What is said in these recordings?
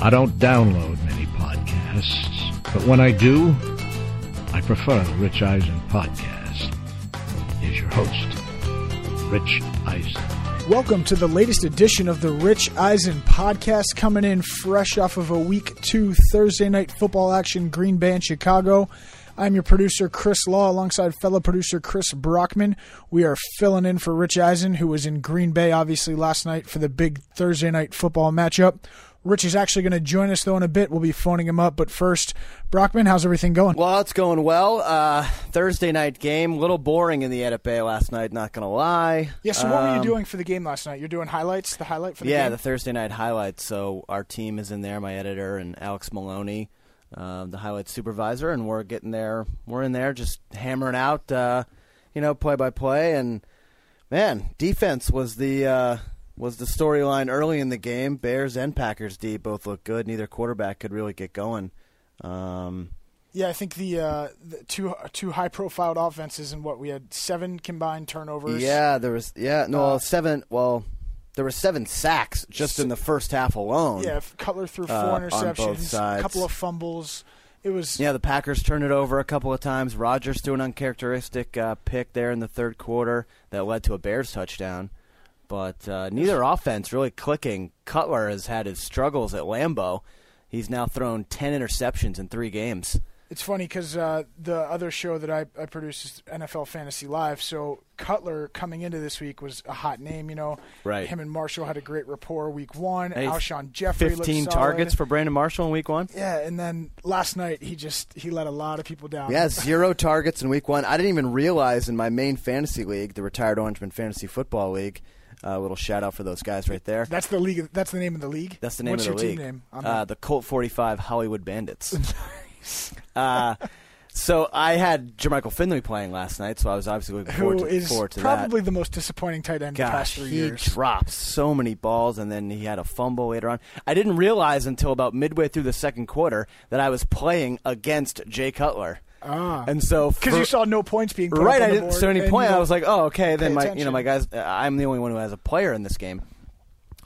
I don't download many podcasts, but when I do, I prefer the Rich Eisen podcast. Here's your host, Rich Eisen. Welcome to the latest edition of the Rich Eisen podcast, coming in fresh off of a week two Thursday night football action, Green Bay and Chicago. I'm your producer, Chris Law, alongside fellow producer Chris Brockman. We are filling in for Rich Eisen, who was in Green Bay, obviously, last night for the big Thursday night football matchup. Rich is actually going to join us, though, in a bit. We'll be phoning him up. But first, Brockman, how's everything going? Well, it's going well. Uh, Thursday night game, a little boring in the Bay last night. Not gonna lie. yeah, so what were you Um, doing for the game last night? You're doing highlights, the highlight for the game? yeah, game? the Thursday night highlights. So our team is in there. My editor and Alex Maloney, um, the highlight supervisor, and we're getting there. We're in there, just hammering out, uh, you know, play by play. And man, defense was the uh, was the storyline early in the game. Bears and Packers D both looked good. Neither quarterback could really get going. Um, Yeah, I think the, uh, the two two high profiled offenses and what we had seven combined turnovers. Yeah, there was yeah no Uh, seven. Well, there were seven sacks just in the first half alone. yeah. Cutler threw four Uh, on both interceptions, a couple of fumbles. It was Yeah, the Packers turned it over a couple of times. Rodgers threw an uncharacteristic uh, pick there in the third quarter that led to a Bears touchdown. But uh, neither offense really clicking. Cutler has had his struggles at Lambeau. He's now thrown ten interceptions in three games. It's funny because uh, the other show that I, I produce is NFL Fantasy Live. So Cutler coming into this week was a hot name. You know, Right. Him and Marshall had a great rapport week one. Hey, Alshon Jeffery Fifteen solid. targets for Brandon Marshall in week one. Yeah, and then last night he just he let a lot of people down. Yeah, zero targets in week one. I didn't even realize in my main fantasy league, the Retired Orangeman Fantasy Football League, a little shout out for those guys right there. That's the league. That's the name of the league. That's the name What's of the your league. team name? Uh, the Colt 45 Hollywood Bandits. uh, so I had Jermichael Finley playing last night, so I was obviously looking forward who to, is forward to probably that. the most disappointing tight end the past Gosh, three he years. dropped so many balls, and then he had a fumble later on. I didn't realize until about midway through the second quarter that I was playing against Jay Cutler. Ah. And so Because you saw no points being put right, up I didn't see any point. I was like, oh, okay. Then my, you know, my guys. I'm the only one who has a player in this game.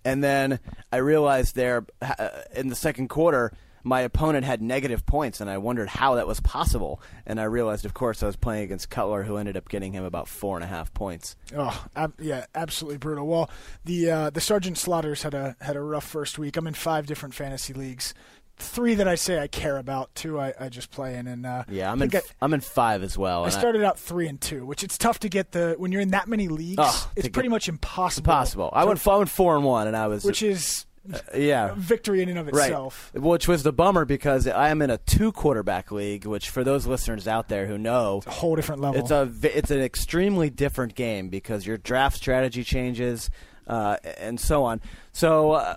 And then I realized there uh, in the second quarter, my opponent had negative points, and I wondered how that was possible. And I realized, of course, I was playing against Cutler, who ended up getting him about four and a half points. Oh, ab- yeah, absolutely brutal. Well, the uh, the Sergeant Slaughters had a had a rough first week. I'm in five different fantasy leagues. Three that I say I care about. Two I, I just play in, and uh, Yeah, I'm in. f- I'm in five as well. I, I started out three and two, which it's tough to get the when you're in that many leagues. Oh, it's pretty much impossible. Impossible. I went. I went four and one, and I was. which is yeah. victory in and of itself. Right. Which was the bummer because I am in a two quarterback league, which for those listeners out there who know, A whole different level. it's a it's an extremely different game because your draft strategy changes uh, and so on. So.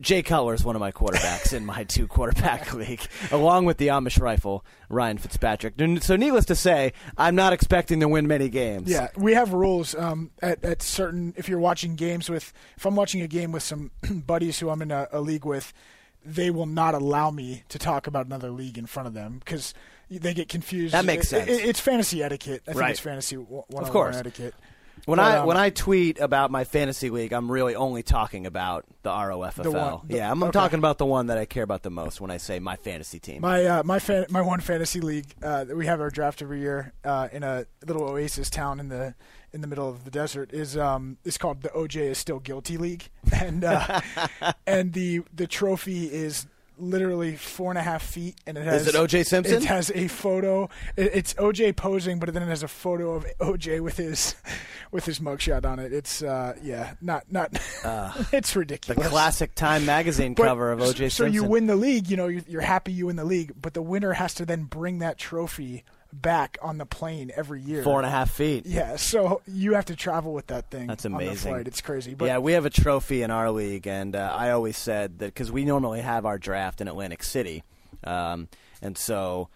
Jay Cutler is one of my quarterbacks in my two quarterback league, along with the Amish rifle, Ryan Fitzpatrick. So, needless to say, I'm not expecting to win many games. Yeah, we have rules um, at, at certain. If you're watching games with, if I'm watching a game with some buddies who I'm in a, a league with, they will not allow me to talk about another league in front of them because they get confused. That makes It- sense. it- it's fantasy etiquette. I think Right. it's fantasy one Of course. etiquette. When But, I um, when I tweet about my fantasy league, I'm really only talking about the ROFFL. The one- the- yeah, I'm, I'm okay. talking about the one that I care about the most when I say my fantasy team. My uh, my fan, my one fantasy league. Uh, that we have our draft every year uh, in a little oasis town in the in the middle of the desert. Is um is called the OJ is still guilty league, and uh, and the the trophy is literally four and a half feet, and it has it O.J. Simpson? It has a photo. It, it's OJ posing, but then it has a photo of OJ with his with his mugshot on it. It's uh yeah, not not. it's ridiculous. the classic Time magazine But- cover of O.J. So Simpson. you win the league, you know, you're, you're happy you win the league, but the winner has to then bring that trophy back on the plane every year. Four and a half feet. Yeah, so you have to travel with that thing. That's On the amazing. flight. It's crazy. But yeah, we have a trophy in our league, and uh, I always said that because we normally have our draft in Atlantic City, um, and so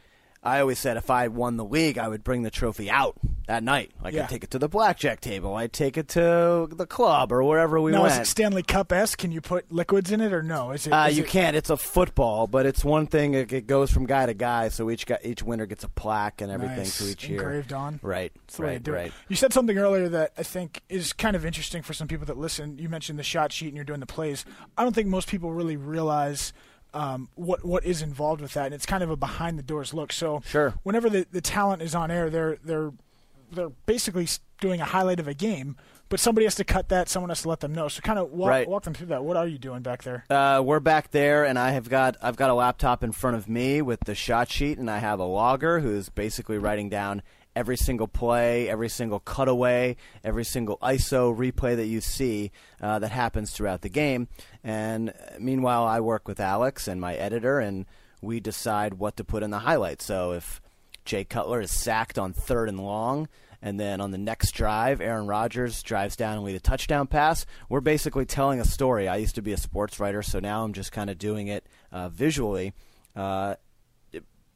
I always said if I won the league, I would bring the trophy out that night. Like Yeah. I'd take it to the blackjack table, I'd take it to the club or wherever we now, is went. it Stanley Cup S? Can you put liquids in it or no? Is it? Uh, is you it- can't. It's a football, but it's one thing. It, it goes from guy to guy, so each guy, each winner gets a plaque and everything Nice. to each year. Engraved on. Right. That's the way to right. it. Right. You said something earlier that I think is kind of interesting for some people that listen. You mentioned the shot sheet and you're doing the plays. I don't think most people really realize um, what what is involved with that, and it's kind of a behind the doors look. So Sure. whenever the, the talent is on air, they're they're they're basically doing a highlight of a game, but somebody has to cut that. Someone has to let them know. So kind of walk, Right. walk them through that. What are you doing back there? Uh, we're back there, and I have got I've got a laptop in front of me with the shot sheet, and I have a logger who's basically writing down every single play, every single cutaway, every single ISO replay that you see uh, that happens throughout the game. And uh, meanwhile, I work with Alex and my editor, and we decide what to put in the highlights. So if Jay Cutler is sacked on third and long. And then on the next drive, Aaron Rodgers drives down and lead a touchdown pass. We're basically telling a story. I used to be a sports writer, so now I'm just kind of doing it uh, visually, uh,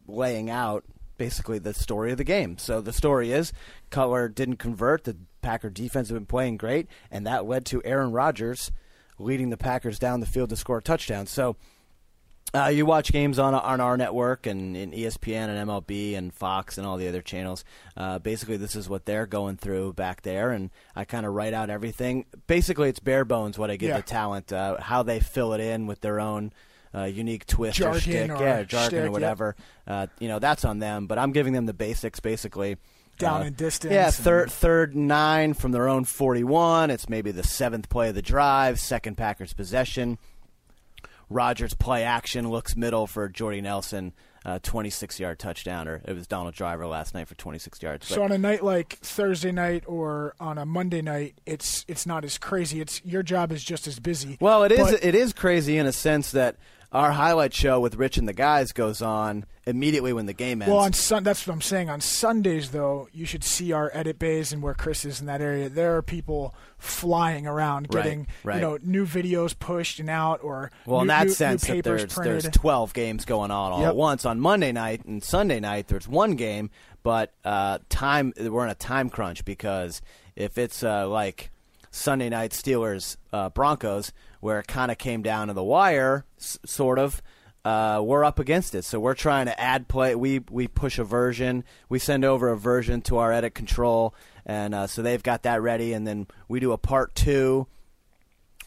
laying out basically the story of the game. So the story is Cutler didn't convert. The Packer defense had been playing great, and that led to Aaron Rodgers leading the Packers down the field to score a touchdown. So uh, you watch games on on our network and in ESPN and MLB and Fox and all the other channels. Uh, basically, this is what they're going through back there, and I kind of write out everything. Basically, it's bare bones what I give Yeah. the talent, uh, how they fill it in with their own uh, unique twist Jargon or shtick, or yeah, jargon shtick, or yep. whatever. Uh, you know, that's on them, but I'm giving them the basics, basically. Down Uh, and distance Yeah, third third nine from their own 41. It's maybe the seventh play of the drive, second Packers possession. Rodgers play action looks middle for Jordy Nelson, uh, 26 yard touchdown, or it was Donald Driver last night for 26 yards. So But- on a night like Thursday night or on a Monday night, it's it's not as crazy. It's your job is just as busy. well, it is But- it is crazy in a sense that our highlight show with Rich and the guys goes on immediately when the game ends. Well, on Sun, that's what I'm saying. On Sundays, though, you should see our edit bays and where Chris is in that area. There are people flying around, getting right. you know new videos pushed and out, or Well, new, in that new, sense, new that there's printed. there's 12 games going on all Yep. at once on Monday night and Sunday night. There's one game, but uh, time we're in a time crunch because if it's uh, like Sunday night Steelers uh, Broncos, where it kind of came down to the wire, s- sort of. Uh, we're up against it, so we're trying to add play. We we push a version, we send over a version to our edit control, and uh, so they've got that ready, and then we do a part two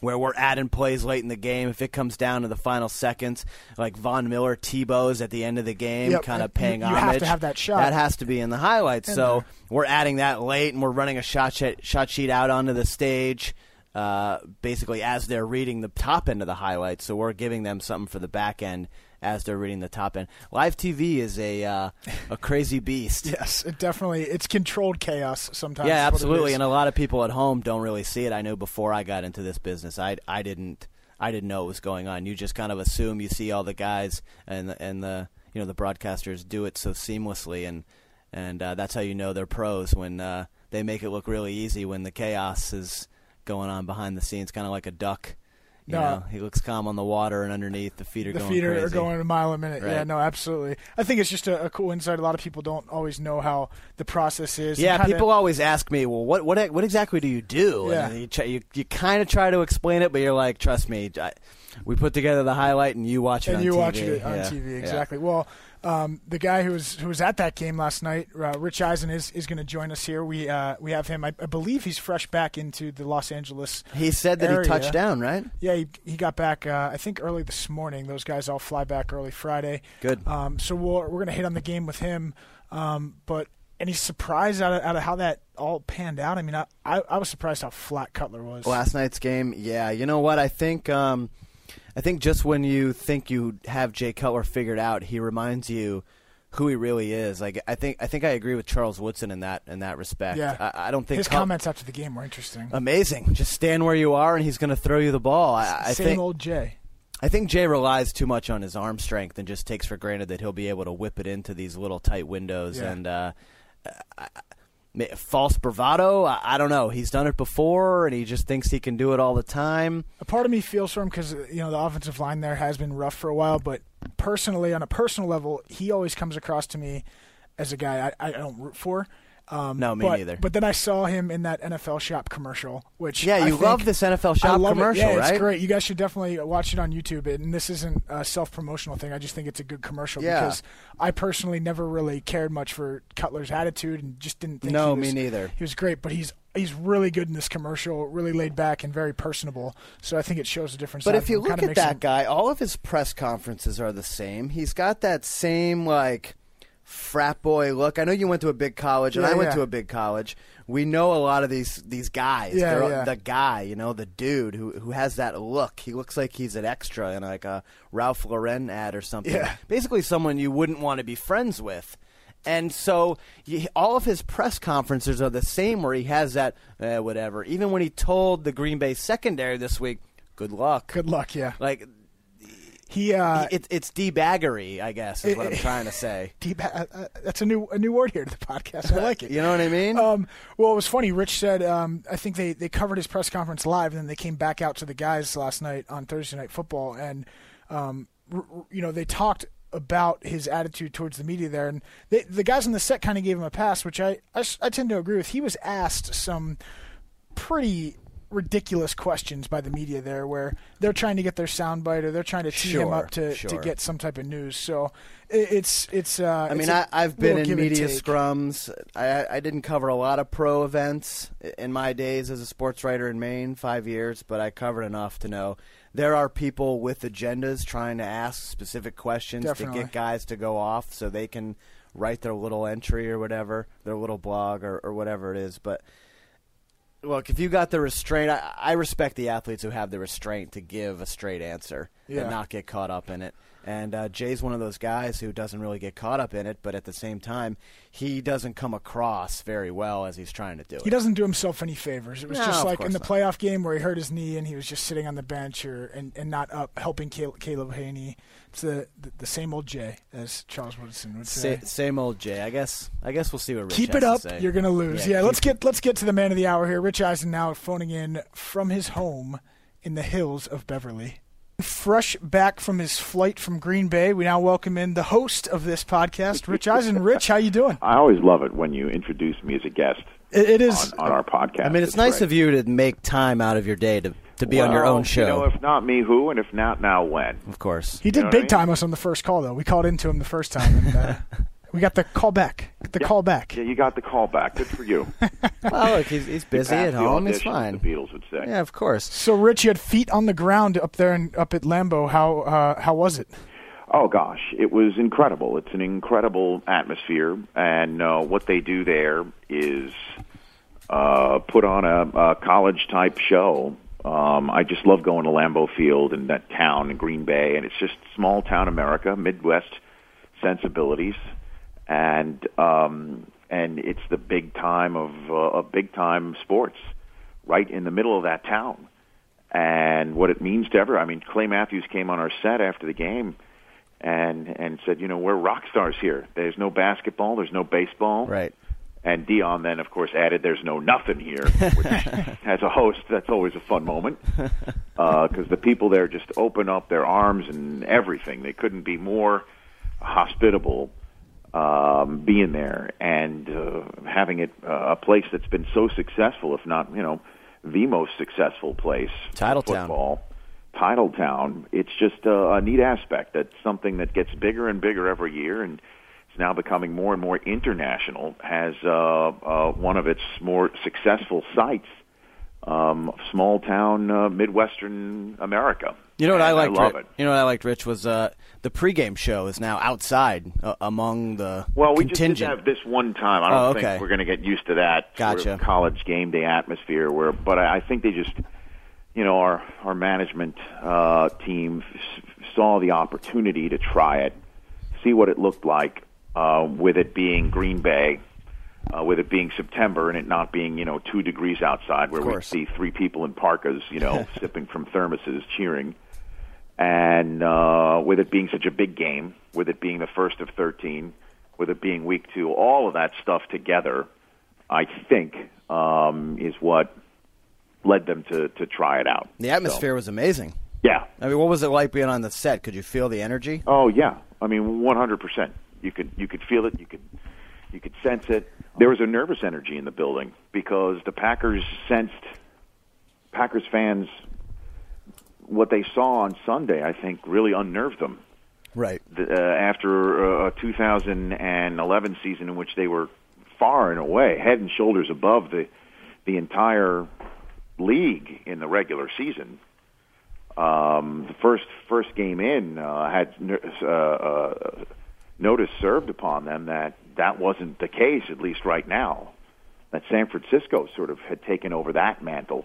where we're adding plays late in the game. If it comes down to the final seconds, like Von Miller Tebow's at the end of the game, Yep, kind of paying you- you homage. have to have that shot. That has to be in the highlights. In so there. we're adding that late, and we're running a shot sheet, shot sheet out onto the stage. Uh, basically, as they're reading the top end of the highlights, so we're giving them something for the back end as they're reading the top end. Live TV is a uh, a crazy beast. yes, it definitely it's controlled chaos sometimes. Yeah, is what it absolutely. And a lot of people at home don't really see it. I know before I got into this business, I I didn't I didn't know what was going on. You just kind of assume you see all the guys and the, and the you know the broadcasters do it so seamlessly, and and uh, that's how you know they're pros when uh, they make it look really easy when the chaos is going on behind the scenes, kind of like a duck. You No. know, he looks calm on the water, and underneath the feet are the going feet are, are going a mile a minute. Yeah, no, absolutely. I think it's just a, a cool insight. A lot of people don't always know how the process is. Yeah, people always ask me, "Well, what what what exactly do you do?" Yeah. And you try, you, you kind of try to explain it, but you're like, "Trust me, I, we put together the highlight, and you watch it and you TV." watch it on Yeah, TV yeah. exactly. Well, um, the guy who was who was at that game last night, uh, Rich Eisen, is is going to join us here. We uh, we have him. I, I believe he's fresh back into the Los Angeles. He said that area. he touched down, right? Yeah, he, he got back. Uh, I think early this morning. Those guys all fly back early Friday. Good. Um, so we'll, we're going to hit on the game with him. Um, but any surprise out of, out of how that all panned out? I mean, I, I, I was surprised how flat Cutler was. Last night's game, yeah. You know what? I think, um, I think just when you think you have Jay Cutler figured out, he reminds you who he really is. Like I think, I think I agree with Charles Woodson in that in that respect. Yeah. I, I don't think His Cut- comments after the game were interesting. Amazing. Just stand where you are, and he's going to throw you the ball. I, I Same think old Jay. I think Jay relies too much on his arm strength and just takes for granted that he'll be able to whip it into these little tight windows Yeah. and. Uh, I- False bravado. I I don't know. He's done it before, and he just thinks he can do it all the time. A part of me feels for him because you know the offensive line there has been rough for a while. But personally, on a personal level, he always comes across to me as a guy I, I don't root for. Um, No, me but, neither. But then I saw him in that NFL Shop commercial, which Yeah, you love this NFL Shop commercial, it. Yeah, right? it's great. You guys should definitely watch it on YouTube. And this isn't a self promotional thing. I just think it's a good commercial Yeah. because I personally never really cared much for Cutler's attitude and just didn't think No, he was, me neither. He was great, but he's he's really good in this commercial, really laid back and very personable. So I think it shows a difference. But if you look at that guy, all of his press conferences are the same. He's got that same like frat boy look. I know you went to a big college, and Yeah, I went yeah. to a big college. We know a lot of these these guys. Yeah, They're yeah. the guy, you know, the dude who who has that look. He looks like he's an extra in like a Ralph Lauren ad or something. Yeah. Basically, someone you wouldn't want to be friends with. And so you, all of his press conferences are the same, where he has that eh, whatever. Even when he told the Green Bay secondary this week, "Good luck." good luck, yeah. Like He uh, it, it's debaggery, I guess, is what I'm trying to say. deep, uh, uh, that's a new a new word here to the podcast. I like it. You know what I mean? Um, well, it was funny. Rich said, um, I think they, they covered his press conference live, and then they came back out to the guys last night on Thursday Night Football, and um, r- r- you know they talked about his attitude towards the media there, and they, the guys on the set kind of gave him a pass, which I I tend to agree with. He was asked some pretty ridiculous questions by the media there where they're trying to get their soundbite or they're trying to tee him up to, to get some type of news. So it, it's it's. Uh, I mean, I, I've been in media scrums. I, I didn't cover a lot of pro events in my days as a sports writer in Maine, five years, but I covered enough to know there are people with agendas trying to ask specific questions Definitely. to get guys to go off so they can write their little entry or whatever, their little blog or, or whatever it is. But look, if you got the restraint, I, I respect the athletes who have the restraint to give a straight answer Yeah. and not get caught up in it. And uh, Jay's one of those guys who doesn't really get caught up in it, but at the same time, he doesn't come across very well as he's trying to do it. He doesn't do himself any favors. It was No, just like in the not. playoff game where he hurt his knee and he was just sitting on the bench or and, and not up helping Caleb, Caleb Hanie. It's the, the the same old Jay, as Charles Woodson would say. Sa- same old Jay. I guess. I guess we'll see what Rich Keep it up. You're gonna lose. Yeah, Yeah, let's get let's get to the man of the hour here. Rich Eisen now phoning in from his home in the hills of Beverly. Fresh back from his flight from Green Bay, we now welcome in the host of this podcast, Rich Eisen. Rich, how you doing? I always love it when you introduce me as a guest It, it is. on, on our podcast. I mean, it's, nice great. of you to make time out of your day to to be on your own show. You know, if not me, who? And if not now, when? of course. He did know what I big mean? time us on the first call, though. We called into him the first time, and uh, we got the call back. The Yeah. call back. Yeah, you got the call back. Good for you. well, look, he's, he's busy at home. He's fine. The Beatles would say. Yeah, of course. So, Rich, you had feet on the ground up there and up at Lambeau. How uh, how was it? Oh gosh, it was incredible. It's an incredible atmosphere, and uh, what they do there is uh, put on a, a college type show. Um, I just love going to Lambeau Field and that town in Green Bay, and it's just small town America, Midwest sensibilities, and um, and it's the big time of uh, of big time sports, right in the middle of that town and what it means to ever. I mean, Clay Matthews came on our set after the game and and said, you know, we're rock stars here. There's no basketball, there's no baseball, Right. And Deion then, of course, added, "There's no nothing here." Which, as a host, that's always a fun moment because the people there just open up their arms and everything. They couldn't be more hospitable um, being there and uh, having it uh, a place that's been so successful, if not, you know, the most successful place Titletown. football. Titletown. It's just a, a neat aspect. That's something that gets bigger and bigger every year, and it's now becoming more and more international. Has uh, uh, one of its more successful sites, um, small town uh, Midwestern America. You know what And I liked? I love Ri- it. You know what I liked, Rich, was uh, the pregame show is now outside uh, among the Well, we just contingent. did have this one time. I don't Oh, okay. think we're going to get used to that sort of college game day atmosphere. Where, but I, I think they just, you know, our our management uh, team s- saw the opportunity to try it, see what it looked like uh, with it being Green Bay. Uh, with it being September and it not being, you know, two degrees outside, where we see three people in parkas, you know, sipping from thermoses, cheering And uh, with it being such a big game, with it being the first of 13, with it being week two, all of that stuff together, I think, um, is what led them to, to try it out. The atmosphere was amazing. Yeah. I mean, what was it like being on the set? Could you feel the energy? Oh yeah. I mean, 100. percent You could you could feel it. You could you could sense it. There was a nervous energy in the building because the Packers sensed Packers fans what they saw on Sunday. I think really unnerved them. Right. The, uh, after a 2011 season in which they were far and away, head and shoulders above the the entire league in the regular season. Um, the first first game in uh, had uh, uh, notice served upon them that that wasn't the case, at least right now. That San Francisco sort of had taken over that mantle,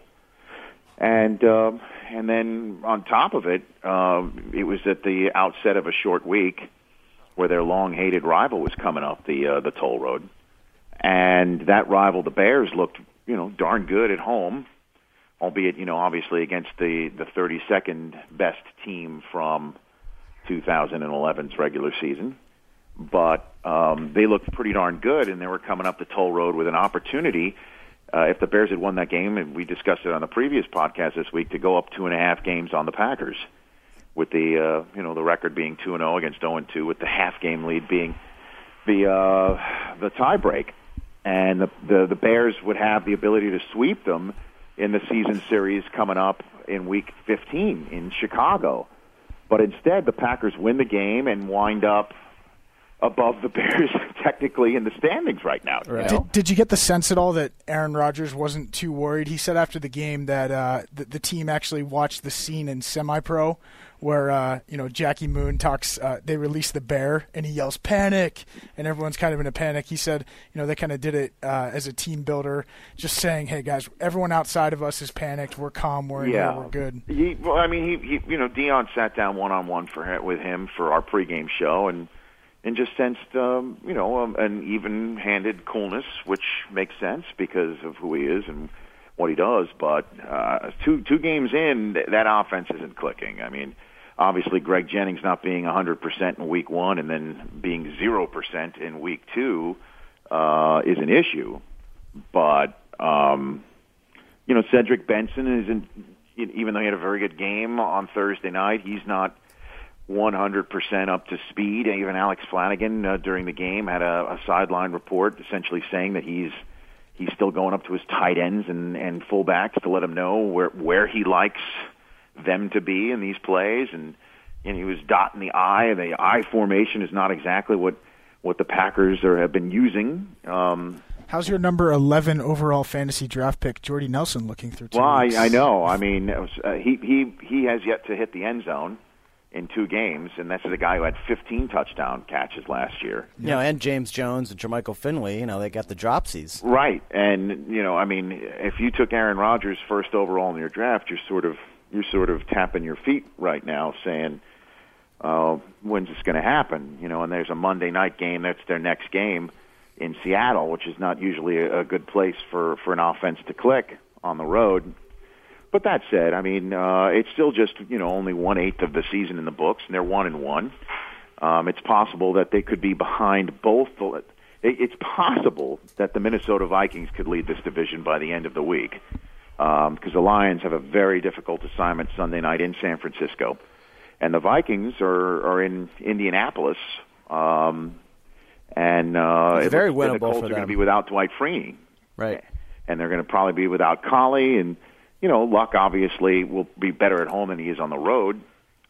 and um, and then on top of it, um, it was at the outset of a short week where their long hated rival was coming up the uh, the toll road, and that rival, the Bears, looked you know darn good at home albeit you know obviously against the the 32nd best team from 2011's regular season. But um, they looked pretty darn good, and they were coming up the toll road with an opportunity. Uh, if the Bears had won that game, and we discussed it on the previous podcast this week, to go up two and a half games on the Packers, with the uh, you know the record being two and zero against zero and two, with the half game lead being the uh, the tiebreak, and the, the the Bears would have the ability to sweep them in the season series coming up in week 15 in Chicago. But instead, the Packers win the game and wind up above the Bears technically in the standings right now. know? Did, did you get the sense at all that Aaron Rodgers wasn't too worried? He said after the game that uh, the, the team actually watched the scene in Semi Pro where uh, you know Jackie Moon talks. Uh, they release the bear and he yells "panic," and everyone's kind of in a panic. He said, you know, they kind of did it uh, as a team builder, just saying, "Hey guys, everyone outside of us is panicked. We're calm. We're yeah, here. We're good." He, well, I mean, he, he, you know, Deion sat down one on one for with him for our pregame show, and and just sensed, um, you know, um, an even-handed coolness, which makes sense because of who he is and what he does. But uh, two two games in, th- that offense isn't clicking. I mean, obviously, Greg Jennings not being 100% in week one and then being 0% in week two uh, is an issue. But um, you know, Cedric Benson isn't. Even though he had a very good game on Thursday night, he's not 100% up to speed. Even Alex Flanagan uh, during the game had a, a sideline report essentially saying that he's he's still going up to his tight ends and and fullbacks to let him know where where he likes them to be in these plays and and he was dotting the I. The I formation is not exactly what what the Packers are, have been using. Um, How's your number 11 overall fantasy draft pick, Jordy Nelson, looking through two well, I. I know. I mean, was, uh, he he he has yet to hit the end zone in two games, and that's the guy who had 15 touchdown catches last year. You know, and James Jones and Jermichael Finley, you know, they got the dropsies. Right, and you know, I mean, if you took Aaron Rodgers first overall in your draft, you're sort of you're sort of tapping your feet right now, saying, uh, "When's this going to happen?" You know, and there's a Monday night game. That's their next game in Seattle, which is not usually a, a good place for for an offense to click on the road. But that said, I mean, uh, it's still just you know only one eighth of the season in the books, and they're one and one. Um, it's possible that they could be behind both. The, it, it's possible that the Minnesota Vikings could lead this division by the end of the week, because um, the Lions have a very difficult assignment Sunday night in San Francisco, and the Vikings are are in Indianapolis. Um, and uh, It's it very winnable the Colts for are going to be without Dwight Freeney Right. and they're going to probably be without Collie. And you know, Luck obviously will be better at home than he is on the road.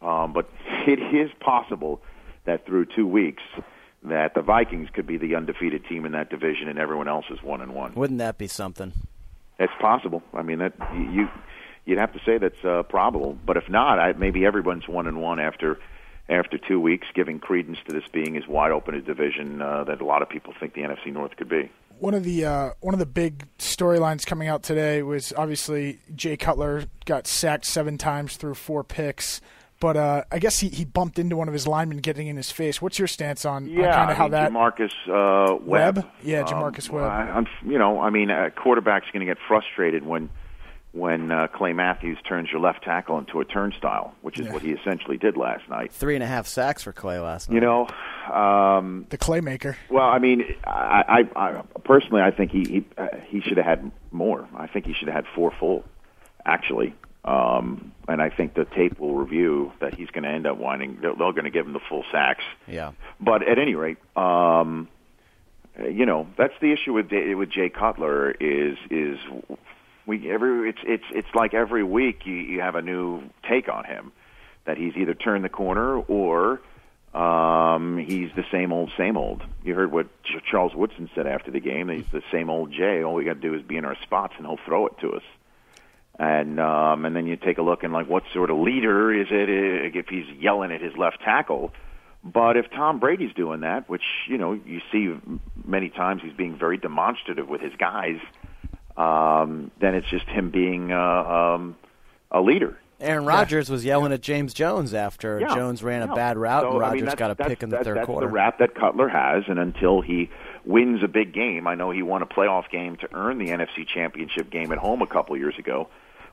Um, but it is possible that through two weeks, that the Vikings could be the undefeated team in that division, and everyone else is one and one. Wouldn't that be something? It's possible. I mean, that you you'd have to say that's uh, probable. But if not, I, maybe everyone's one and one after after two weeks, giving credence to this being as wide open a division uh, that a lot of people think the NFC North could be. One of the uh, one of the big storylines coming out today was obviously Jay Cutler got sacked seven times through four picks, but uh, I guess he, he bumped into one of his linemen getting in his face. What's your stance on, Yeah, kind of how I mean, that? J'Marcus uh, Webb. Webb? Yeah, J'Marcus Um, Webb. I, I'm, you know, I mean, a quarterback's going to get frustrated when when uh, Clay Matthews turns your left tackle into a turnstile, which is Yeah. what he essentially did last night. Three and a half sacks for Clay last night. You know, um, The Claymaker. well, I mean, I, I, I personally, I think he he, uh, he should have had more. I think he should have had four full, actually. Um, and I think the tape will review that he's going to end up winding. They're, they're going to give him the full sacks. Yeah. But at any rate, um, you know, that's the issue with Jay- with Jay Cutler is is we every it's it's it's like every week you, you have a new take on him that he's either turned the corner or um, he's the same old same old. You heard what Ch- Charles Woodson said after the game. He's the same old Jay. All we got to do is be in our spots and he'll throw it to us. And um, and then you take a look and like what sort of leader is it uh, if he's yelling at his left tackle? But if Tom Brady's doing that, which you know you see many times, he's being very demonstrative with his guys. Um, then it's just him being uh, um, a leader. Aaron Rodgers was yelling at James Jones after Yeah, Jones ran a bad route So, and I mean, Rodgers got a that's- pick in the that- third that's quarter. the rap that Cutler has, and until he wins a big game, I know he won a playoff game to earn the NFC Championship game at home a couple years ago.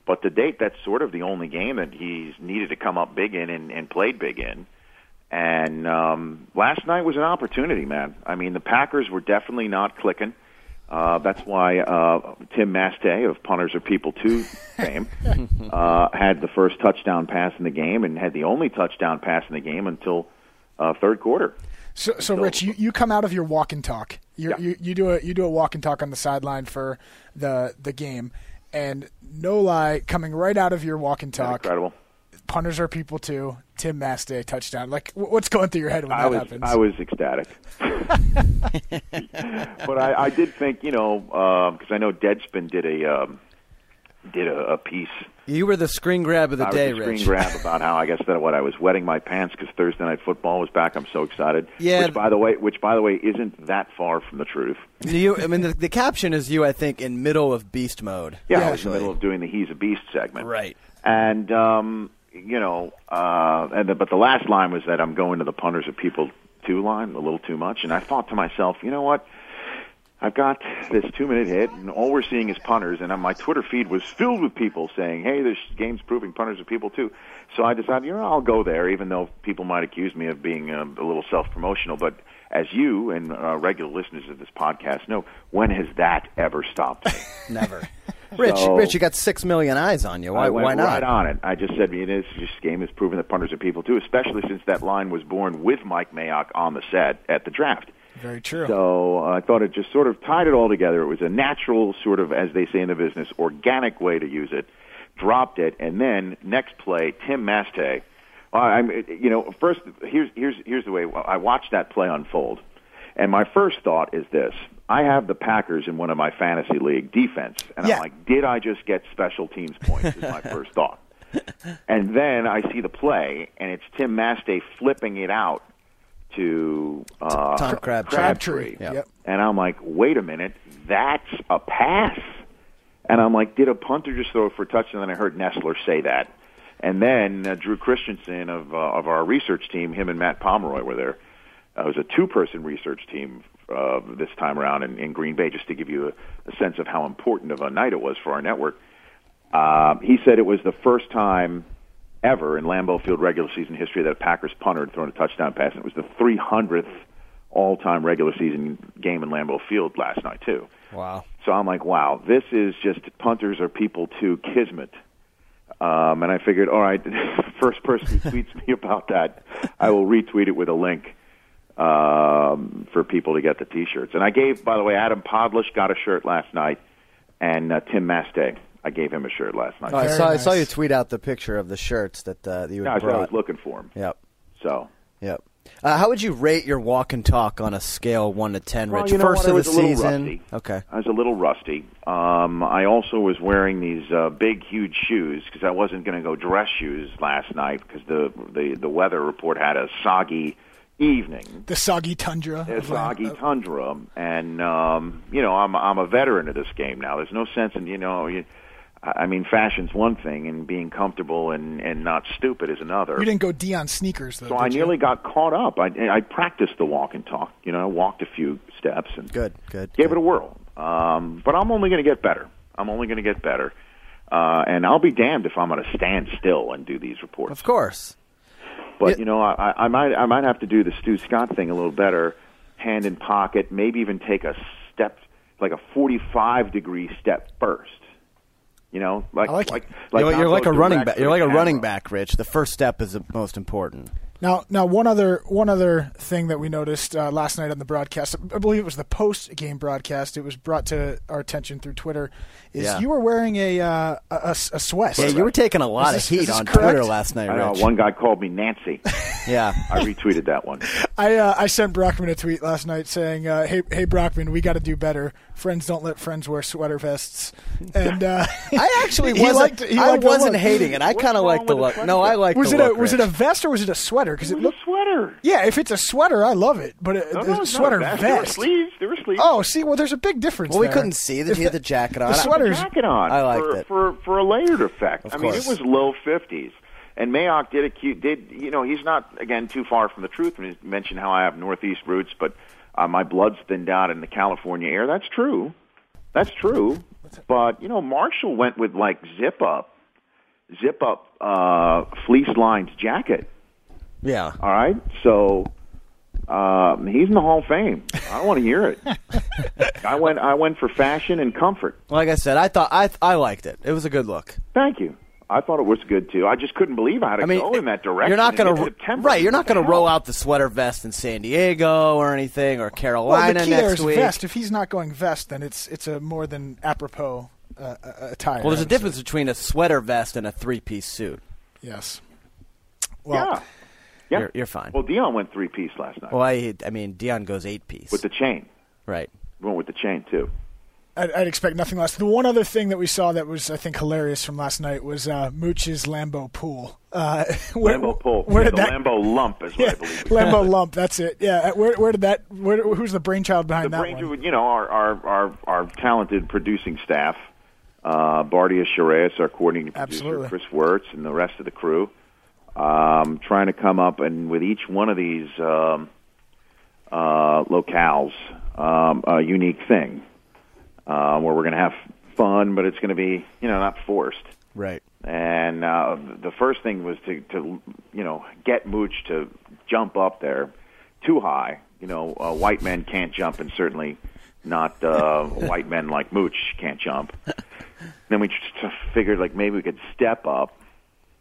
But to date, that's sort of the only game that he's needed to come up big in and, and played big in. And um, last night was an opportunity, man. I mean, the Packers were definitely not clicking. Uh, that's why uh, Tim Masthay of Punters Are People Too fame uh, had the first touchdown pass in the game and had the only touchdown pass in the game until uh, third quarter. So, so Rich, you, you come out of your walk and talk. you Yeah. you you do a you do a walk and talk on the sideline for the the game, and no lie, coming right out of your walk and talk, Incredible. Punters are people too. Tim Masthay touchdown. Like, what's going through your head when I that was happens? I was ecstatic, but I, I did think you know because I know Deadspin did a um, did a, a piece You were the screen grab of the I day, was a screen Rich. grab about how I guess that what I was wetting my pants because Thursday night football was back. I'm so excited. Yeah. Which by the way, which by the way isn't that far from the truth. You, I mean, the, the caption is you, I think, in middle of beast mode. Yeah, Yeah, I was in the middle of doing the "He's a Beast" segment. Right. And um, you know, uh, and the, but the last line was that I'm going to the punters of people two line a little too much, and I thought to myself, you know what? I've got this two minute hit, and all we're seeing is punters, and my Twitter feed was filled with people saying, "Hey, this game's proving punters are people too." So I decided, you know, I'll go there, even though people might accuse me of being uh, a little self promotional. But as you and uh, regular listeners of this podcast know, when has that ever stopped? Never. Rich, So- Rich, you got six million eyes on you. Why, why not? right on it. I just said it is this game has proven that punters are people too, especially since that line was born with Mike Mayock on the set at the draft. Very true. So uh, I thought it just sort of tied it all together. It was a natural sort of, as they say in the business, organic way to use it. Dropped it, and then next play, Tim Masthay. Uh, I'm, you know, first here's here's here's the way I watched that play unfold, and my first thought is this: I have the Packers in one of my fantasy league defense, and Yeah. I'm like, did I just get special teams points? Is my first thought. And then I see the play, and it's Tim Masthay flipping it out to uh, Tom Crabtree. Crabtree. Yeah. Yep. and I'm like, wait a minute, that's a pass. And I'm like, did a punter just throw it for a touchdown? And then I heard Nessler say that. And then uh, Drew Christensen of uh, of our research team, him and Matt Pomeroy were there. Uh, it was a two person research team uh, this time around in, in Green Bay, just to give you a, a sense of how important of a night it was for our network. Uh, he said it was the first time ever in Lambeau Field regular season history that a Packers punter had thrown a touchdown pass, and it was the 300th all-time regular season game in Lambeau Field last night too. Wow. So I'm like, wow, this is just punters are people too kismet. Um, and I figured, all right, first person who tweets me about that, I will retweet it with a link um, for people to get the T-shirts. And I gave, by the way, Adam Podlesh got a shirt last night, and uh, Tim Masthay, I gave him a shirt last night. Oh, I Very saw I saw you tweet out the picture of the shirts that uh, that you Yeah, had I said I brought. was looking for him. Yep. So Yep. Uh, how would you rate your walk and talk on a scale one to ten, Well, Rich? you know First of the season. Okay. I was a little rusty. Um, I also was wearing these uh, big, huge shoes because I wasn't going to go dress shoes last night because the, the the weather report had a soggy evening, The soggy tundra. a of Lam- soggy tundra, and um, you know I'm I'm a veteran of this game now. There's no sense in you know. You, I I mean, fashion's one thing, and being comfortable and and not stupid is another. You didn't go Deion sneakers though. So I did you? nearly got caught up. I, I practiced the walk and talk. You know, I walked a few steps and Good. Good. gave good. it a whirl. Um, but I'm only going to get better. I'm only going to get better. uh, and I'll be damned if I'm going to stand still and do these reports. Of course. But Yeah. you know, I, I might I might have to do the Stu Scott thing a little better, hand in pocket, maybe even take a step like a 45 degree step first. You know, like I like like, you're, you're like a running back. You're like a running back, Rich. The first step is the most important. Now, now one other one other thing that we noticed uh, last night on the broadcast, I believe it was the post game broadcast. It was brought to our attention through Twitter. Is Yeah. you were wearing a uh, a, a, a sweat? Yeah, you were taking a lot this- of heat on correct? Twitter last night, I know one guy called me Nancy. Yeah. I retweeted that one. I uh, I sent Brockman a tweet last night saying, uh, "Hey hey Brockman, we got to do better. Friends don't let friends wear sweater vests." And uh, I actually wasn't. liked, he I wasn't hating it. I kind of wrong like the look. No, I like Was the it a look. was it a vest or was it a sweater? Because It it was looked. a sweater. Yeah, if it's a sweater, I love it. But a, No, a no, it's sweater a vest. There were sleeves. There were sleeves. Oh, see, well, there's a big difference. Well, we couldn't see that If he had the jacket on. the I- sweater's- jacket on. I liked for, it. for for a layered effect. Of I mean, course. it was low fifties, and Mayock did a cute. Did you know he's not again too far from the truth when he mentioned how I have Northeast roots, but uh, my blood's thinned out in the California air. That's true. That's true. But you know, Marshall went with like zip up, zip up uh, fleece lined jacket. Yeah. All right, so um, he's in the Hall of Fame. I don't want to hear it. I went. I went for fashion and comfort. Like I said, I thought I I liked it. It was a good look. Thank you. I thought it was good too. I just couldn't believe I had to I mean, go in that direction. you're not going to right. You're not going to roll out the sweater vest in San Diego or anything or Well, Carolina the key next is week. vest. If he's not going vest, then it's it's a more than apropos uh, uh, attire. Well, there's a I'd difference between a sweater vest and a three-piece suit. Yes. Well, Yeah. Yeah. You're, you're fine. Well, Deion went three piece last night Well, I I mean, Deion goes eight-piece. with the chain. right. Went with the chain too. I'd, I'd expect nothing less. The one other thing that we saw that was, I think, hilarious from last night was uh, Mooch's Lambeau pool. Uh, where, Lambeau pool. Where yeah, did the that? Lambeau lump is what yeah, I believe. Lambeau lump. That's it. Yeah. Where, where did that? Where, who's the brainchild behind the that brain, one? you know, our our our, our talented producing staff, uh, Bardia Shireas, our coordinating producer, Absolutely. Chris Wirtz, and the rest of the crew, um, trying to come up and with each one of these um, uh, locales, um, a unique thing uh, where we're going to have fun, but it's going to be you know not forced. Right. And uh, the first thing was to, to, you know, get Mooch to jump up there too high. You know, uh, white men can't jump, and certainly not uh, white men like Mooch can't jump. then we just figured like maybe we could step up.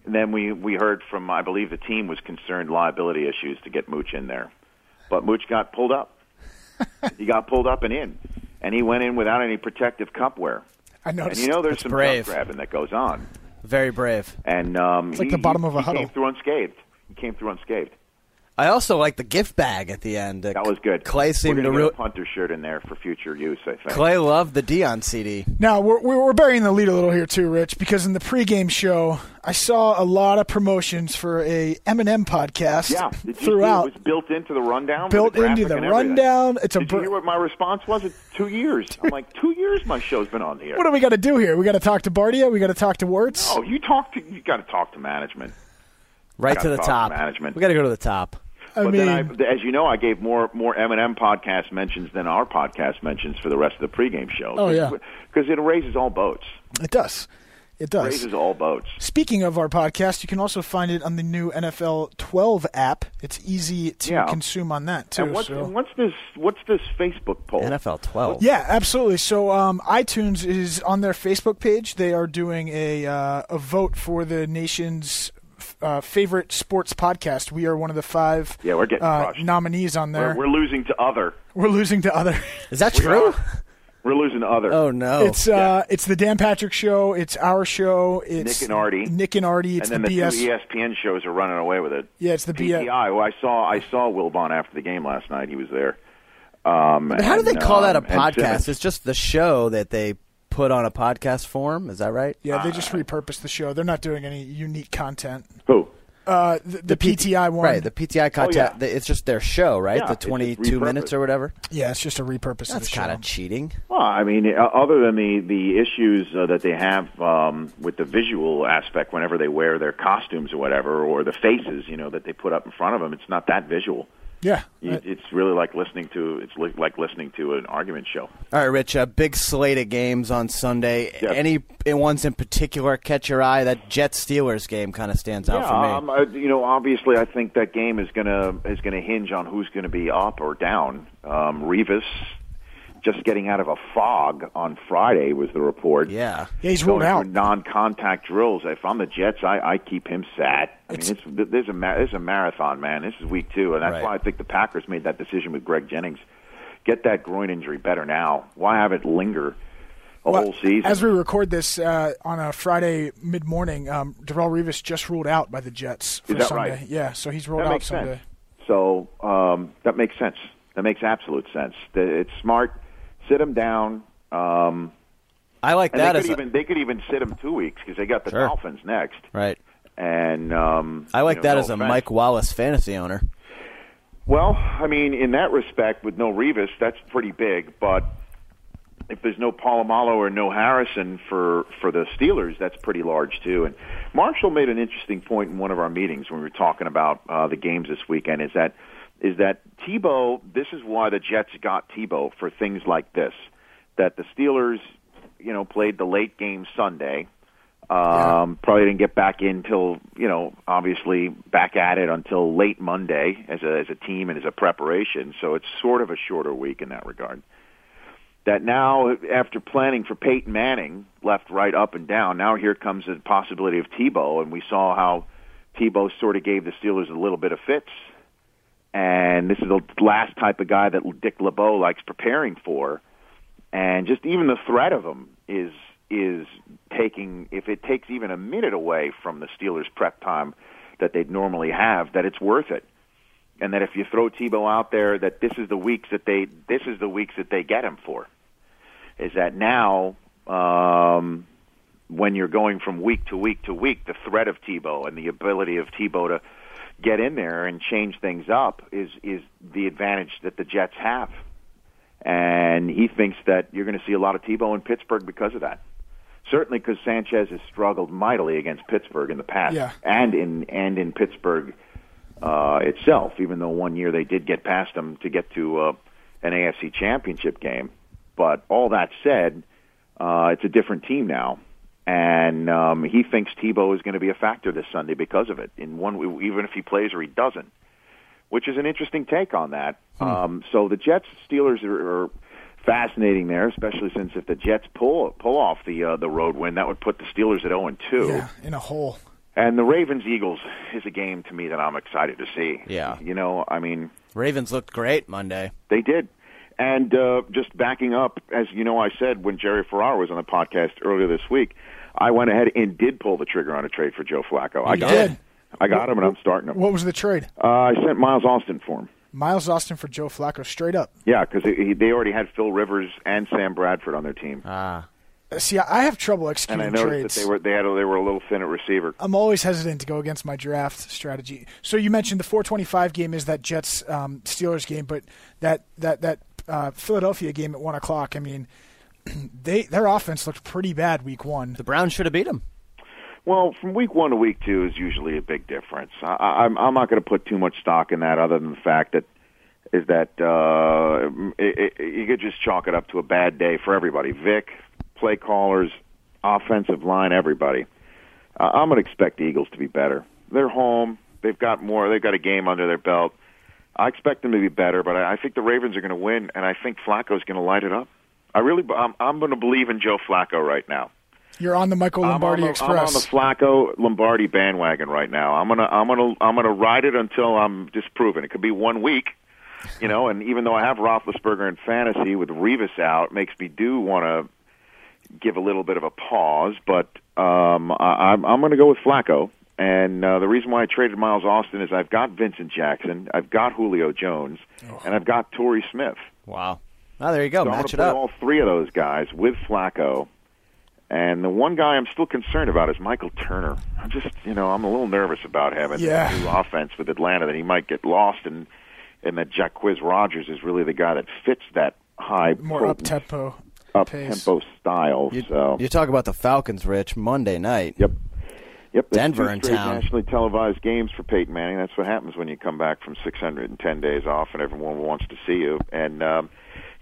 And then we we heard from I believe the team was concerned liability issues to get Mooch in there, but Mooch got pulled up. he got pulled up and in, and he went in without any protective cupwear. I And noticed. you know, there's That's some brave. grabbing that goes on. Very brave. And um, It's like he- the bottom of a he huddle. came through unscathed. He came through unscathed. I also like the gift bag at the end. That was good. Clay We're seemed gonna to get real. a punter shirt in there for future use. I think. Clay loved the Deion CD. Now we're we're we're burying the lead a little here too, Rich, because in the pregame show I saw a lot of promotions for a Eminem podcast. Yeah, Did you see throughout. it was built into the rundown. Built the into the rundown. It's a Did br- you hear what my response was? It's two years. I'm like, two years. My show's been on the air. What do we got to do here? We got to talk to Bardia. We got to talk to Wirtz. Oh, you talk to. You got to talk to management. Right Gotta the talk to top. management. We got to go to the top. I but mean, then, I, as you know, I gave more more Eminem podcast mentions than our podcast mentions for the rest of the pregame show. Oh, yeah. because it raises all boats. it does. It does. Raises all boats. Speaking of our podcast, you can also find it on the new NFL 12 app. It's easy to Yeah. consume on that too. And what's, so. and what's this? What's this Facebook poll? NFL 12. Yeah, absolutely. So um, iTunes is on their Facebook page. They are doing a uh, a vote for the nation's uh, favorite sports podcast. We are one of the five Yeah, we're getting uh, nominees on there. We're, we're losing to other. We're losing to other. Is that We true? are. We're losing to other. Oh no. It's uh, it's the Dan Patrick Show. It's our show. It's Nick and Artie. Nick and Artie. It's and then the the, BS. two ESPN shows are running away with it. Yeah, it's the BS. PTI. Well, I saw I saw Wilbon after the game last night. He was there. Um, But how do they call that a um, podcast? It's just the show that they put on a podcast form. Is that right? Yeah, they just repurposed the show. They're not doing any unique content. Who? Uh, the, the, PTI one. Right, the PTI content. Oh, yeah. the- It's just their show, right? Yeah, the it's just 22 minutes or whatever. yeah, it's just a repurpose of That's the show. kind of cheating. Well, I mean, uh, other than the the issues uh, that they have um, with the visual aspect, whenever they wear their costumes or whatever, or the faces, you know, that they put up in front of them, it's not that visual. Yeah. You, it's really like listening to it's li- like listening to an argument show. All right, Rich. A big slate of games on Sunday. Yes. Any ones in particular catch your eye? That Jets Steelers game kind of stands out for me. um, uh, you know, obviously, I think that game is gonna is gonna hinge on who's going to be up or down. Um, Revis just getting out of a fog on Friday was the report. yeah. yeah, he's Going ruled out. non-contact drills. If I'm the Jets, I, I keep him sat. I It's- mean, it's, there's a ma- there's a marathon, man. This is week two, and that's Right. why I think the Packers made that decision with Greg Jennings. Get that groin injury better now. Why have it linger a Well, whole season? As we record this uh, on a Friday mid morning, um, Darrelle Revis just ruled out by the Jets for Is that Sunday. right? Yeah, so he's ruled that out makes Sunday. sense. So um, that makes sense. That makes absolute sense. It's smart. Sit him down. Um, I like that they as could a, even they could even sit him two weeks because they got the Sure. Dolphins next. right. And um, I like you know, that no as a. Mike Wallace fantasy owner. Well, I mean, in that respect, with no Revis, that's pretty big. But if there's no Polamalu or no Harrison for for the Steelers, that's pretty large too. And Marshall made an interesting point in one of our meetings when we were talking about uh, the games this weekend. Is that is that Tebow? This is why the Jets got Tebow for things like this. That the Steelers, you know, played the late game Sunday. Um, Probably didn't get back in till you know, obviously back at it until late Monday as a as a team and as a preparation. So it's sort of a shorter week in that regard. That now, after planning for Peyton Manning, left, right, up, and down, now here comes the possibility of Tebow, and we saw how Tebow sort of gave the Steelers a little bit of fits. And this is the last type of guy that Dick LeBeau likes preparing for. And just even the threat of him is is taking if it takes even a minute away from the Steelers prep time that they'd normally have that it's worth it. And that if you throw Tebow out there that this is the weeks that they this is the weeks that they get him for. Is that now um when you're going from week to week to week the threat of Tebow and the ability of Tebow to get in there and change things up is is the advantage that the Jets have and he thinks that you're going to see a lot of Tebow in Pittsburgh because of that. Certainly, because Sanchez has struggled mightily against Pittsburgh in the past, Yeah. and in and in Pittsburgh uh, itself. Even though one year they did get past them to get to uh, an AFC Championship game, but all that said, uh, it's a different team now, and um, he thinks Tebow is going to be a factor this Sunday because of it. In one, even if he plays or he doesn't which is an interesting take on that. Um, so the Jets Steelers are, are fascinating there, especially since if the Jets pull pull off the uh, the road win, that would put the Steelers at zero and two. Yeah, in a hole. And the Ravens Eagles is a game to me that I'm excited to see. Yeah. you know, I mean, Ravens looked great Monday. they did. And uh, just backing up, as you know, I said when Jerry Ferrara was on the podcast earlier this week, I went ahead and did pull the trigger on a trade for Joe Flacco. I got did? him. I got him, and I'm starting him. What was the trade? Uh, I sent Miles Austin for him. Miles Austin for Joe Flacco, straight up. Yeah, because they already had Phil Rivers and Sam Bradford on their team, Ah, Uh, See, I have trouble and executing I noticed trades. that they were they had a, they were a little thin at receiver. I'm always hesitant to go against my draft strategy. So you mentioned the 425 game is that Jets um, Steelers game, but that that that uh, Philadelphia game at one o'clock. I mean, they their offense looked pretty bad week one. the Browns should have beat them. Well, from week one to week two is usually a big difference. I, I- I'm I'm not going to put too much stock in that, other than the fact that is that uh, it, it, you could just chalk it up to a bad day for everybody. Vick, play callers, offensive line, everybody. Uh, I'm going to expect the Eagles to be better. They're home. They've got more. They've got a game under their belt. I expect them to be better, but I, I think the Ravens are going to win, and I think Flacco's going to light it up. I really, I'm, I'm going to believe in Joe Flacco right now. You're on the Michael Lombardi I'm the, Express. I'm on the Flacco Lombardi bandwagon right now. I'm gonna I'm gonna I'm gonna ride it until I'm disproven. It could be one week, you know. And even though I have Roethlisberger in fantasy with Revis out, makes me do want to give a little bit of a pause. But um, I, I'm I'm gonna go with Flacco. And uh, the reason why I traded Miles Austin is I've got Vincent Jackson, I've got Julio Jones, and I've got Torrey Smith. Wow. Oh, there you go. So Match it up. all three of those guys with Flacco. And the one guy I'm still concerned about is Michael Turner. I'm just, you know, I'm a little nervous about having Yeah. a new offense with Atlanta that he might get lost and and that Jack Jacquizz Rodgers is really the guy that fits that high more up tempo. up tempo style. You, so you talk about the Falcons, Rich, Monday night. Yep. Yep, Denver in town. nationally televised games for Peyton Manning. That's what happens when you come back from 610 days off and everyone wants to see you. And um,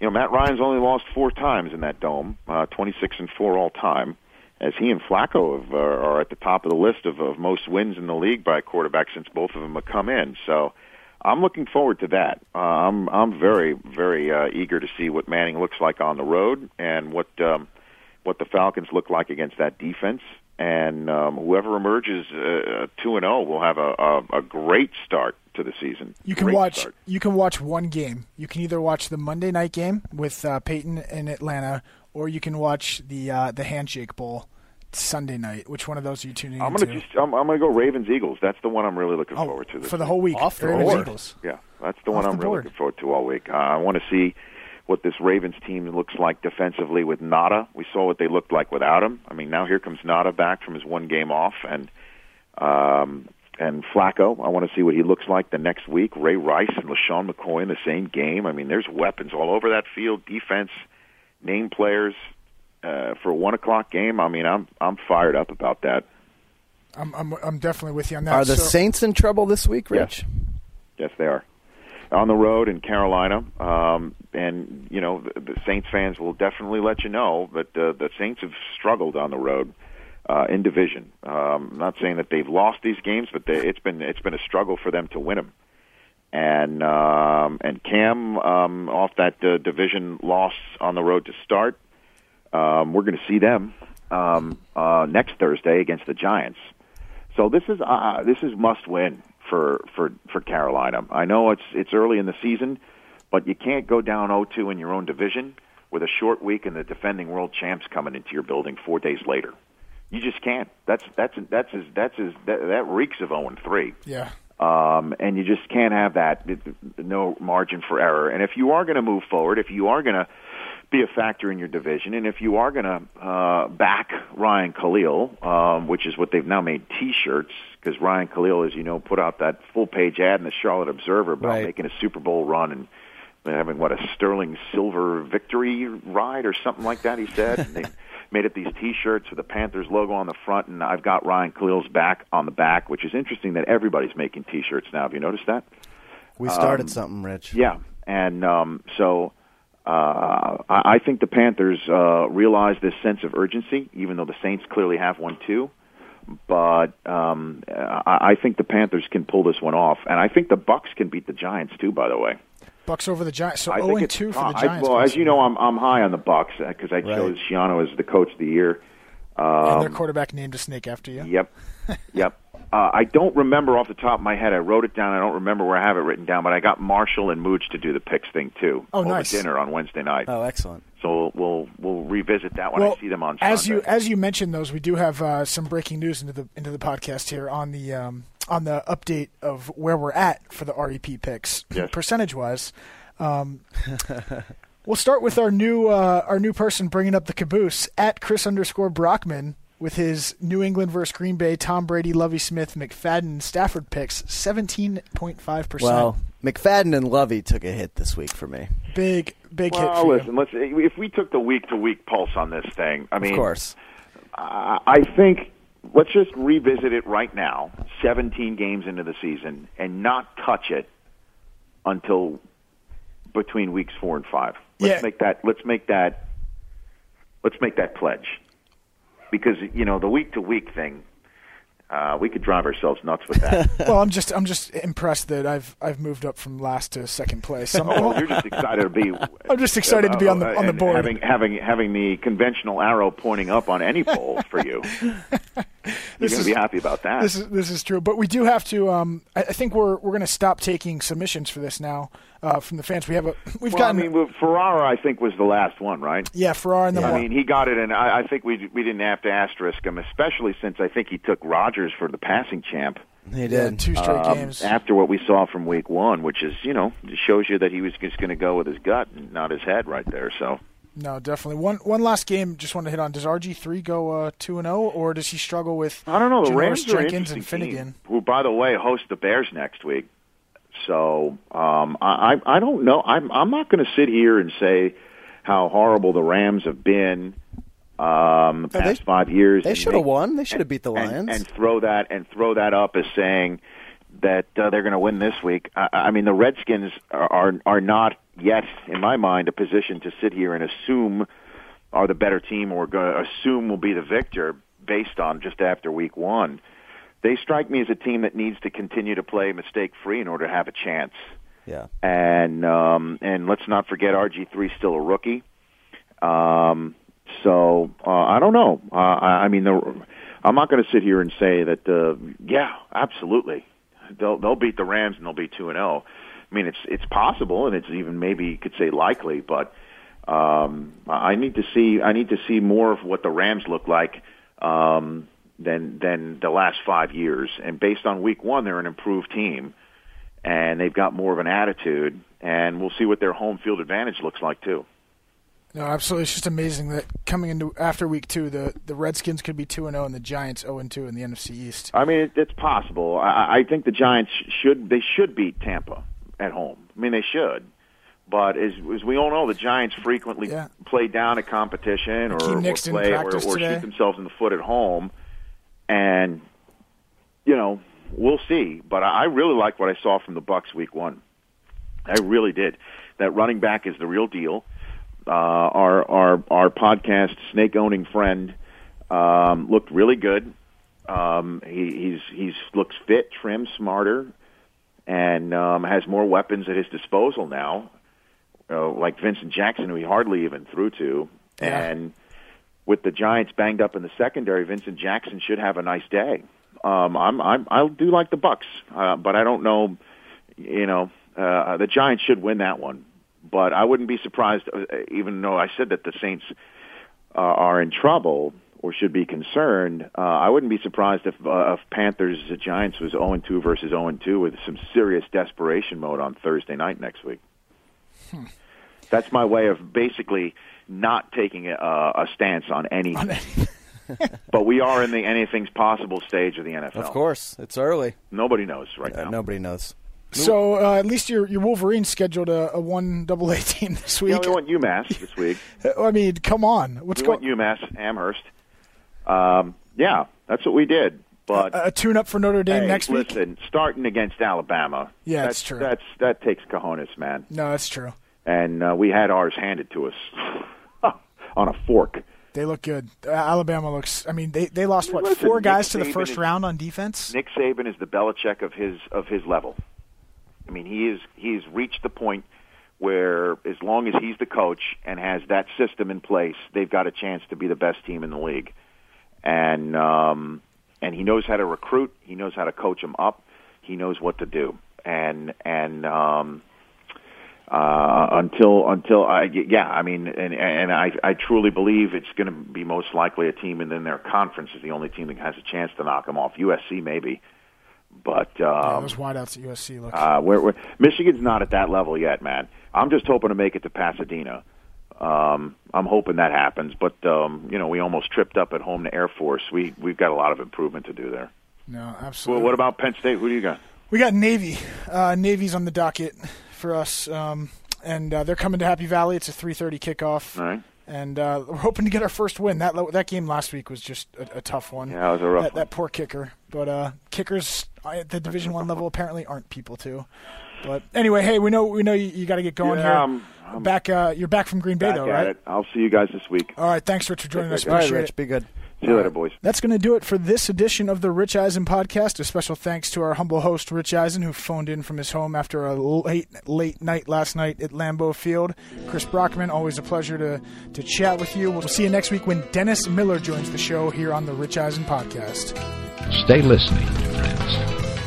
you know, Matt Ryan's only lost four times in that dome, uh, 26 and four all time. As he and Flacco have, uh, are at the top of the list of, of most wins in the league by a quarterback since both of them have come in. So, I'm looking forward to that. Uh, I'm I'm very very uh, eager to see what Manning looks like on the road and what um, what the Falcons look like against that defense. And um, whoever emerges uh, two and zero will have a, a, a great start to the season. You can Great watch. start. You can watch one game. You can either watch the Monday night game with uh, Peyton in Atlanta, or you can watch the uh, the Handshake Bowl Sunday night. Which one of those are you tuning I'm gonna just I'm, I'm gonna go Ravens Eagles. That's the one I'm really looking oh, forward to. This for the week. whole week. Off the Ravens. Eagles. Yeah, that's the one Off I'm the really board. looking forward to all week. Uh, I want to see what this Ravens team looks like defensively with Nada. We saw what they looked like without him. I mean, now here comes Nada back from his one game off, and um, and Flacco. I want to see what he looks like the next week. Ray Rice and LeSean McCoy in the same game. I mean, there's weapons all over that field. Defense, name players. Uh, for a one o'clock game, I mean, I'm I'm fired up about that. I'm, I'm I'm definitely with you on that. Are the So- Saints in trouble this week, Yes. Rich? Yes, they are. On the road in Carolina, um, and you know the, the Saints fans will definitely let you know that uh, the Saints have struggled on the road uh, in division. Um, I'm not saying that they've lost these games, but they, it's been it's been a struggle for them to win them. And um, and Cam um, off that uh, division loss on the road to start. Um, we're going to see them um, uh, next Thursday against the Giants. So this is uh, this is must win for for for Carolina. I know it's it's early in the season, but you can't go down 0-2 in your own division with a short week and the defending world champs coming into your building four days later. You just can't. That's that's that's as that's as that, that reeks of 0 3 Yeah. um, and you just can't have that no margin for error. And if you are going to move forward, if you are going to be a factor in your division, and if you are going to uh, back Ryan Kalil, um, which is what they've now made T-shirts, because Ryan Kalil, as you know, put out that full page ad in the Charlotte Observer about Right. making a Super Bowl run and having what a sterling silver victory ride or something like that. He said. and they made up these T-shirts with the Panthers logo on the front, and I've got Ryan Kalil's back on the back, which is interesting that everybody's making T-shirts now. Have you noticed that? We started Um, something, Rich. Yeah, and um, so uh, I, I think the Panthers uh, realize this sense of urgency, even though the Saints clearly have one too. But um, I, I think the Panthers can pull this one off, and I think the Bucks can beat the Giants too. By the way, Bucks over the Giants. So I 0 and 2 for the I- Giants. well, as you know, I'm I'm high on the Bucks because I Right. chose Schiano as the coach of the year. and their Um, quarterback named a snake after you. Yep, yep. Uh, I don't remember off the top of my head. I wrote it down. I don't remember where I have it written down, but I got Marshall and Mooch to do the picks thing too. Oh, over nice. dinner on Wednesday night. Oh, excellent. So we'll we'll revisit that when well, I see them on as you as you mentioned those, we do have uh, some breaking news into the into the podcast here on the um, on the update of where we're at for the REP picks Yes. percentage wise. Um, we'll start with our new uh, our new person bringing up the caboose at Chris underscore Brockman with his New England versus Green Bay, Tom Brady, Lovie Smith, McFadden, Stafford picks, seventeen point five percent. Well, McFadden and Lovie took a hit this week for me. Big big hit well, listen. Let's if we took the week to week pulse on this thing. I mean, Of course. I I think let's just revisit it right now. Seventeen games into the season, and not touch it until between weeks four and five. Let's Yeah. make that. Let's make that. Let's make that pledge, because you know the week to week thing. Uh, we could drive ourselves nuts with that. Well, I'm just I'm just impressed that I've I've moved up from last to second place. I'm, Oh, you're just excited to be. I'm just excited to be on the- on the board. Having having having the conventional arrow pointing up on any poll for you. You're going to be happy about that. This is this is true, but we do have to. Um, I, I think we're we're going to stop taking submissions for this now uh, from the fans. We have a we've well, I mean, Ferrara, I think was the last one, right? yeah Ferrara and then I mean, he got it, and I, I think we we didn't have to asterisk him, especially since I think he took Rodgers for the passing champ He yeah, did. two straight um, games. after what we saw from week one, which is you know shows you that he was just going to go with his gut and not his head right there. So No, definitely one one last game. Just want to hit on. Does RG three go uh, two and zero, or does he struggle with? I don't know. The Janoris Rams are an Jenkins and Finnegan. team, who, by the way, host the Bears next week. So um, I, I I don't know. I'm I'm not going to sit here and say how horrible the Rams have been um, the Oh, they- past five years. They should have won. They should have beat the and- Lions. and, throw that and throw that up as saying that uh, they're going to win this week. I, I mean, the Redskins are, are are not yet, in my mind, a position to sit here and assume are the better team or assume will be the victor based on just after week one. They strike me as a team that needs to continue to play mistake free in order to have a chance. yeah. And um, and let's not forget RG three still a rookie. Um, so uh, I don't know. Uh, I, I mean, the, I'm not going to sit here and say that. Uh, yeah, absolutely, they'll they'll beat the Rams and they'll be two and zero. I mean, it's it's possible and it's even maybe you could say likely, but um, I need to see I need to see more of what the Rams look like um, than than the last five years. And based on Week One, they're an improved team, and they've got more of an attitude. And we'll see what their home field advantage looks like too. No, absolutely. It's just amazing that coming into after week two, the, the Redskins could be two and zero, and the Giants zero and two in the NFC East. I mean, it, it's possible. I, I think the Giants should they should beat Tampa at home. I mean, they should. But as, as we all know, the Giants frequently Yeah. play down a competition or, or play or, or shoot themselves in the foot at home. And you know, we'll see. But I really like what I saw from the Bucks week one. I really did. That running back is the real deal. Uh, our our our podcast snake owning friend um, looked really good. Um, he, he's he's looks fit, trim, smarter, and um, has more weapons at his disposal now. Uh, like Vincent Jackson, who he hardly even threw to, Yeah. and with the Giants banged up in the secondary, Vincent Jackson should have a nice day. Um, I'm, I'm I do like the Bucks, uh, but I don't know. You know, uh, the Giants should win that one, but I wouldn't be surprised. Uh, even though I said that the Saints uh, are in trouble or should be concerned, uh, I wouldn't be surprised if uh, if Panthers uh, Giants was 0 2 versus 0 2 with some serious desperation mode on Thursday night next week. That's my way of basically not taking a, a stance on anything. but we are in the anything's possible stage of the NFL. Of course, it's early. Nobody knows right Uh, now. nobody knows. So uh, at least your your Wolverines scheduled a, a one double A team this Yeah, week. we want UMass this week. I mean, come on, what's we going? want UMass Amherst. Um, yeah, that's what we did. But A, a tune up for Notre Dame hey, next week. listen, starting against Alabama. Yeah, that's it's true. That's that takes cojones, man. No, that's true. And uh, we had ours handed to us on a fork. They look good. Uh, Alabama looks. I mean, they they lost what Listen, four Nick guys to the first is- round on defense. Nick Saban is the Belichick of his of his level. I mean, he is he's reached the point where as long as he's the coach and has that system in place, they've got a chance to be the best team in the league. And um and he knows how to recruit, he knows how to coach them up, he knows what to do. And and um uh, until until I yeah I mean and and I I truly believe it's going to be most likely a team and then their conference is the only team that has a chance to knock them off. USC maybe. But Yeah, um, those wideouts at USC look. uh, where, where Michigan's not at that level yet man I'm just hoping to make it to Pasadena um, I'm hoping that happens but um, you know we almost tripped up at home to Air Force we we've got a lot of improvement to do there no, absolutely. well what about Penn State who do you got We got Navy. Uh, Navy's on the docket for us, um, and uh, they're coming to Happy Valley. It's a 3:30 kickoff, all right and uh, we're hoping to get our first win. That that game last week was just a, a tough one. Yeah, it was a rough that, one. that poor kicker, but uh, kickers at the Division One level apparently aren't people too. But anyway, hey, we know we know you, you got to get going Yeah, here. I'm- I'm back. Uh, you're back from Green Bay, back though, right? it I'll see you guys this week All right. Thanks, Rich, for joining us. All All right, Appreciate Rich, it. be good. see you later boys That's going to do it for this edition of the Rich Eisen podcast. A special thanks to our humble host, Rich Eisen, who phoned in from his home after a late, late night last night at Lambeau Field. Chris Brockman, always a pleasure to, to chat with you. We'll see you next week when Dennis Miller joins the show here on the Rich Eisen podcast. Stay listening, friends.